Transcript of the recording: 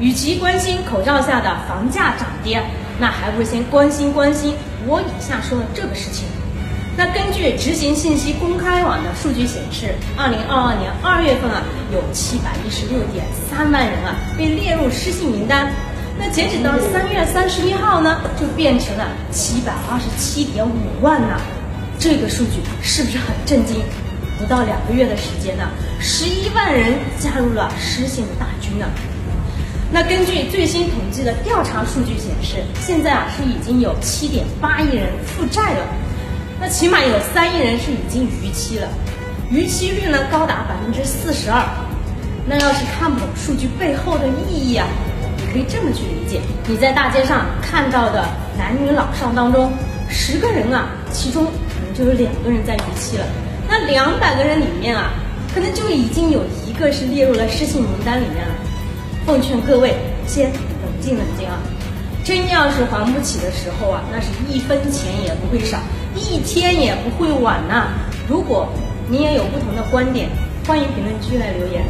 与其关心口罩下的房价涨跌，那还不如先关心关心我以下说的这个事情。那根据执行信息公开网的数据显示，二零二二年二月份啊，有七百一十六点三万人啊被列入失信名单。那截止到三月三十一号呢，就变成了七百二十七点五万呢。这个数据是不是很震惊？不到两个月的时间呢，十一万人加入了失信大军呢。那根据最新统计的调查数据显示，现在啊是已经有七点八亿人负债了，那起码有三亿人是已经逾期了，逾期率呢高达百分之四十二。那要是看不懂数据背后的意义啊，你可以这么去理解：你在大街上看到的男女老少当中，十个人啊，其中可能就有两个人在逾期了。那两百个人里面啊，可能就已经有一个是列入了失信名单里面了。奉劝各位先冷静冷静啊！真要是还不起的时候啊，那是一分钱也不会少，一天也不会晚呐。如果你也有不同的观点，欢迎评论区来留言。